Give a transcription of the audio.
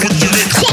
Put your lips.